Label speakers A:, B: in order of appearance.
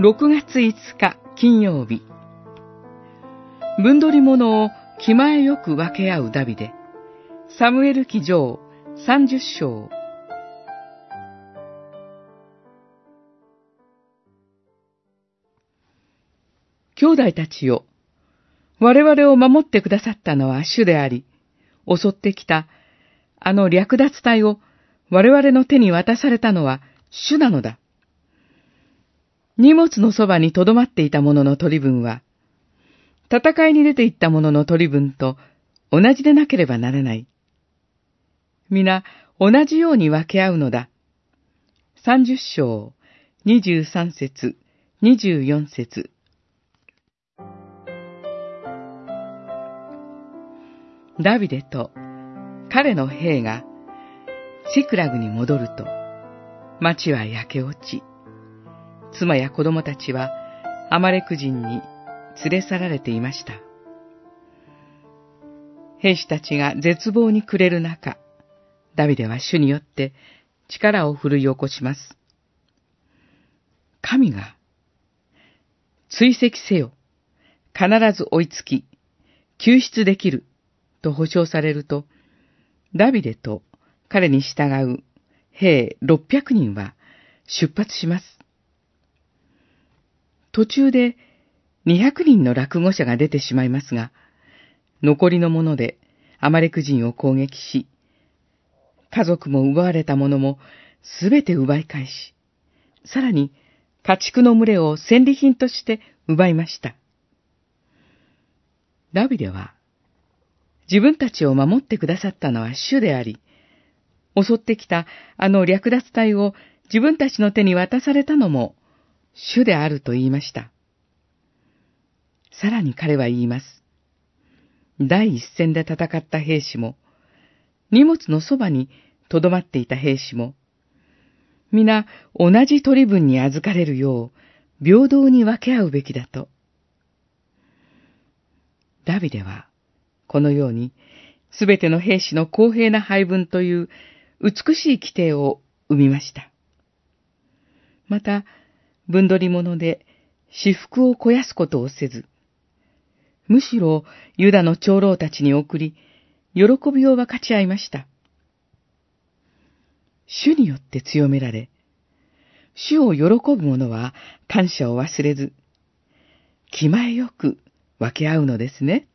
A: 6月5日金曜日。分取り物を気前よく分け合うダビデ。サムエル記上30章。兄弟たちよ。我々を守ってくださったのは主であり、襲ってきたあの略奪隊を我々の手に渡されたのは主なのだ。荷物のそばに留まっていた者の取り分は、戦いに出て行った者の取り分と同じでなければならない。皆同じように分け合うのだ。三十章、二十三節、二十四節。ダビデと彼の兵がシクラグに戻ると、町は焼け落ち、妻や子供たちはアマレク人に連れ去られていました。兵士たちが絶望に暮れる中、ダビデは主によって力を振るい起こします。神が、追跡せよ、必ず追いつき、救出できる、と保証されると、ダビデと彼に従う兵600人は出発します。途中で200人の落語者が出てしまいますが、残りの者でアマレク人を攻撃し、家族も奪われた者もすべて奪い返し、さらに家畜の群れを戦利品として奪いました。ダビデは、自分たちを守ってくださったのは主であり、襲ってきたあの略奪隊を自分たちの手に渡されたのも主であると言いました。さらに彼は言います。第一線で戦った兵士も、荷物のそばに留まっていた兵士も、皆同じ取り分に預かれるよう平等に分け合うべきだと。ダビデは、このように、すべての兵士の公平な配分という美しい規定を生みました。また、分取り物で私服を肥やすことをせず、むしろユダの長老たちに送り、喜びを分かち合いました。主によって強められ、主を喜ぶ者は感謝を忘れず、気前よく分け合うのですね。